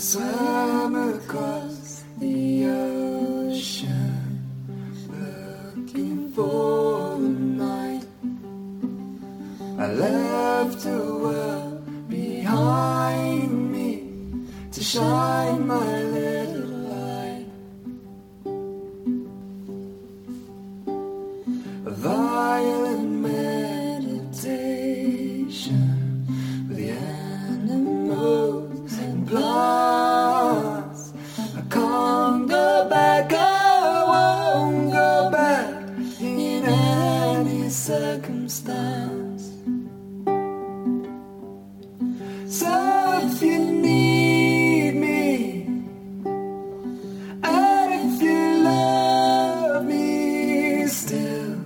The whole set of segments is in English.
Swam across the ocean looking for the night. I left the world behind me to shine my light. So if you need me, and if you love me still,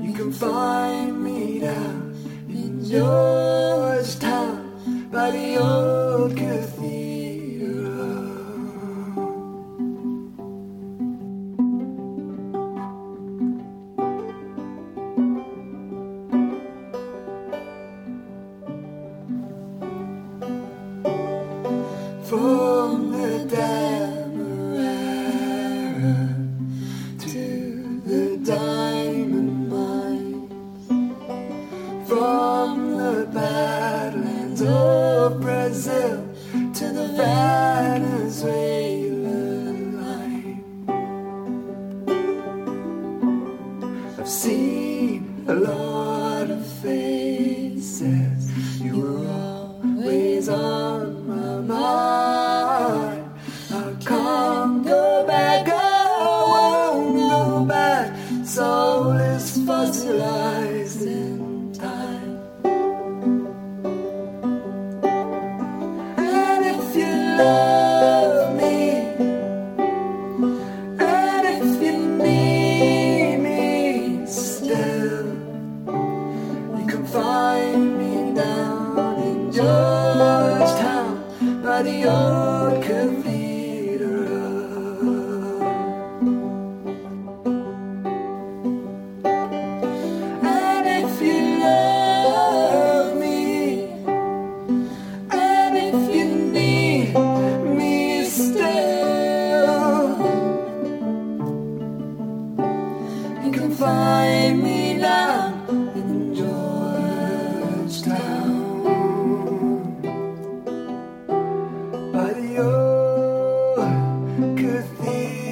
you can find me down in Georgetown by the old From the Demerara to the diamond mines, from the badlands of Brazil to the Venezuelan line. I've seen a lot of faces. Soul is fossilized in time. And if you love me, and if you need me still, you can find me down in Georgetown by the old cathedral. find me down in Georgetown cathedral.